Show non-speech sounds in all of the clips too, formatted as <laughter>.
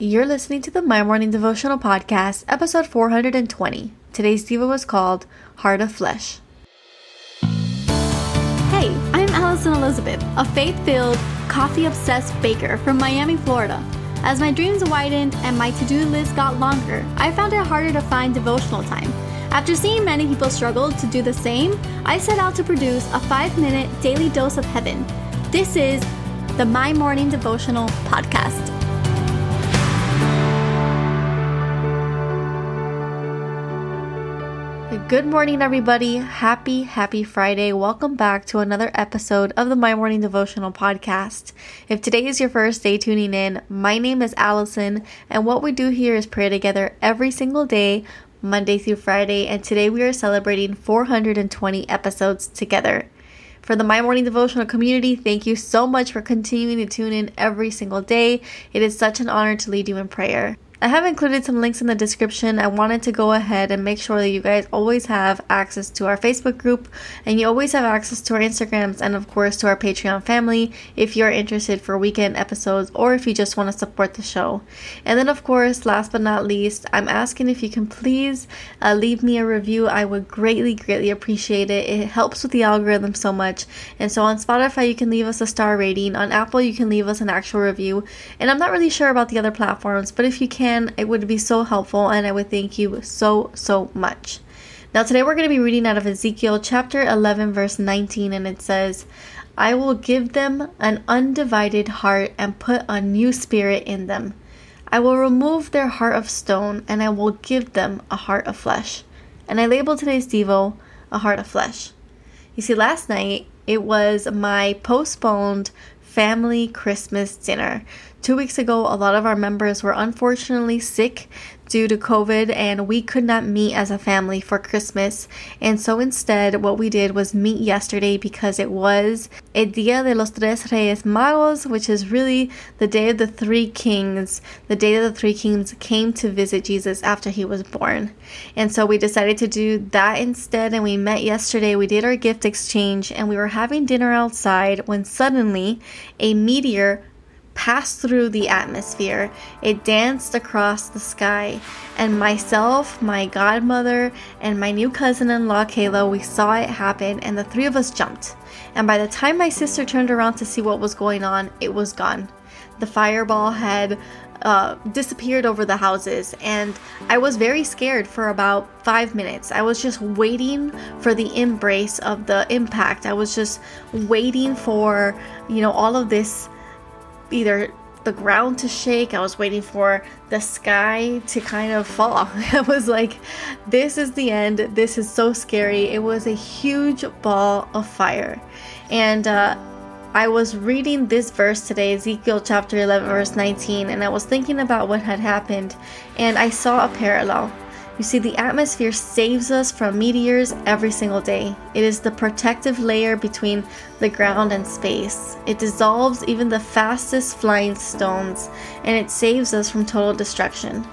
You're listening to the My Morning Devotional Podcast, episode 420. Today's Devo was called Heart of Flesh. Hey, I'm Alison Elizabeth, a faith filled, coffee obsessed baker from Miami, Florida. As my dreams widened and my to do list got longer, I found it harder to find devotional time. After seeing many people struggle to do the same, I set out to produce a five minute daily dose of heaven. This is the My Morning Devotional Podcast. Good morning, everybody. Happy, happy Friday. Welcome back to another episode of the My Morning Devotional Podcast. If today is your first day tuning in, my name is Alison, and what we do here is pray together every single day, Monday through Friday, and today we are celebrating 420 episodes together. For the My Morning Devotional community, thank you so much for continuing to tune in every single day. It is such an honor to lead you in prayer. I have included some links in the description. I wanted to go ahead and make sure that you guys always have access to our Facebook group and you always have access to our Instagrams and, of course, to our Patreon family if you're interested for weekend episodes or if you just want to support the show. And then, of course, last but not least, I'm asking if you can please uh, leave me a review. I would greatly, greatly appreciate it. It helps with the algorithm so much. And so on Spotify, you can leave us a star rating. On Apple, you can leave us an actual review. And I'm not really sure about the other platforms, but if you can, can, it would be so helpful and I would thank you so, so much. Now, today we're going to be reading out of Ezekiel chapter 11, verse 19, and it says, I will give them an undivided heart and put a new spirit in them. I will remove their heart of stone and I will give them a heart of flesh. And I labeled today's Devo a heart of flesh. You see, last night it was my postponed family Christmas dinner. Two weeks ago, a lot of our members were unfortunately sick due to COVID, and we could not meet as a family for Christmas. And so instead, what we did was meet yesterday because it was El Dia de los Tres Reyes Magos, which is really the day of the three kings, the day that the three kings came to visit Jesus after he was born. And so we decided to do that instead, and we met yesterday. We did our gift exchange, and we were having dinner outside when suddenly a meteor passed through the atmosphere. It danced across the sky. And myself, my godmother, and my new cousin in law, Kayla, we saw it happen, and the three of us jumped. And by the time my sister turned around to see what was going on, it was gone. The fireball had uh, disappeared over the houses, and I was very scared for about five minutes. I was just waiting for the embrace of the impact. I was just waiting for, you know, all of this either the ground to shake. I was waiting for the sky to kind of fall. <laughs> I was like, this is the end. This is so scary. It was a huge ball of fire. And uh, I was reading this verse today, Ezekiel chapter 11, verse 19, and I was thinking about what had happened, and I saw a parallel. You see, the atmosphere saves us from meteors every single day. It is the protective layer between the ground and space. It dissolves even the fastest flying stones, and it saves us from total destruction.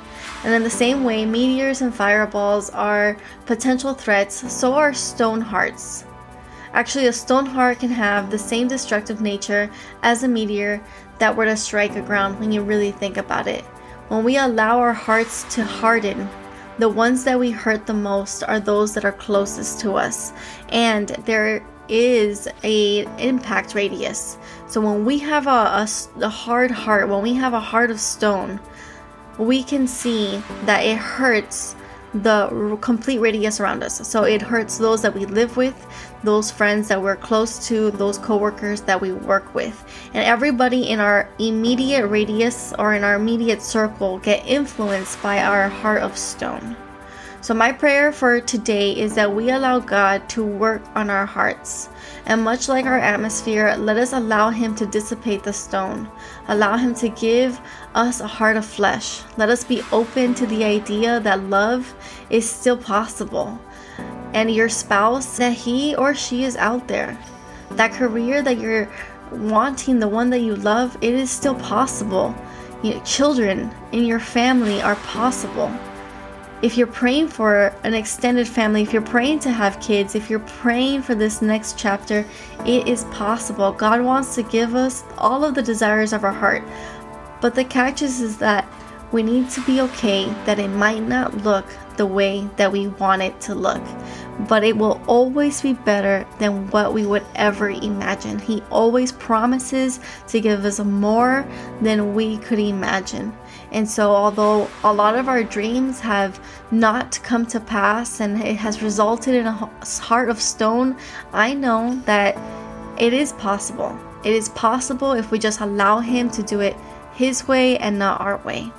And in the same way, meteors and fireballs are potential threats, so are stone hearts. Actually, a stone heart can have the same destructive nature as a meteor that were to strike the ground when you really think about it. When we allow our hearts to harden, the ones that we hurt the most are those that are closest to us and there is a impact radius so when we have a, a, a hard heart when we have a heart of stone we can see that it hurts the complete radius around us. So it hurts those that we live with, those friends that we're close to, those coworkers that we work with. And everybody in our immediate radius or in our immediate circle get influenced by our heart of stone. So, my prayer for today is that we allow God to work on our hearts. And much like our atmosphere, let us allow Him to dissipate the stone. Allow Him to give us a heart of flesh. Let us be open to the idea that love is still possible. And your spouse, that he or she is out there. That career that you're wanting, the one that you love, it is still possible. You know, children in your family are possible if you're praying for an extended family, if you're praying to have kids, if you're praying for this next chapter, it is possible. God wants to give us all of the desires of our heart. But the catch is, is that we need to be okay that it might not look the way that we want it to look, but it will always be better than what we would ever imagine. He always promises to give us more than we could imagine. And so, although a lot of our dreams have not come to pass and it has resulted in a heart of stone, I know that it is possible. It is possible if we just allow Him to do it His way and not our way.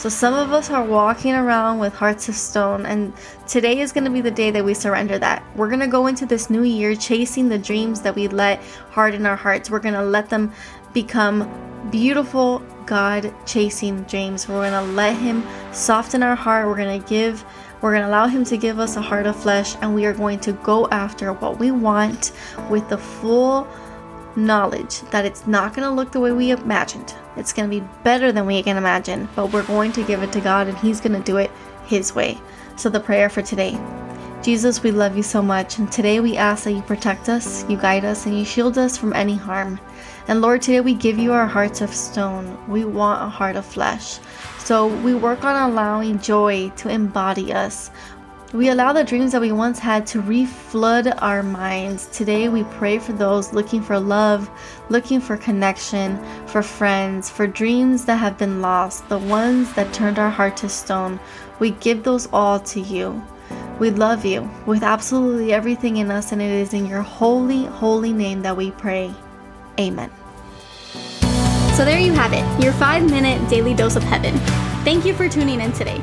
So some of us are walking around with hearts of stone, and today is going to be the day that we surrender that. We're going to go into this new year chasing the dreams that we let harden our hearts. We're going to let them become beautiful God chasing dreams. We're going to let Him soften our heart. We're going to give we're going to allow Him to give us a heart of flesh, and we are going to go after what we want with the full knowledge that it's not going to look the way we imagined. It's going to be better than we can imagine, but we're going to give it to God and He's going to do it His way. So, the prayer for today Jesus, we love you so much, and today we ask that you protect us, you guide us, and you shield us from any harm. And Lord, today we give you our hearts of stone. We want a heart of flesh. So we work on allowing joy to embody us. We allow the dreams that we once had to reflood our minds. Today, we pray for those looking for love, looking for connection, for friends, for dreams that have been lost, the ones that turned our heart to stone. We give those all to you. We love you with absolutely everything in us, and it is in your holy, holy name that we pray. Amen. So, there you have it, your five minute daily dose of heaven. Thank you for tuning in today.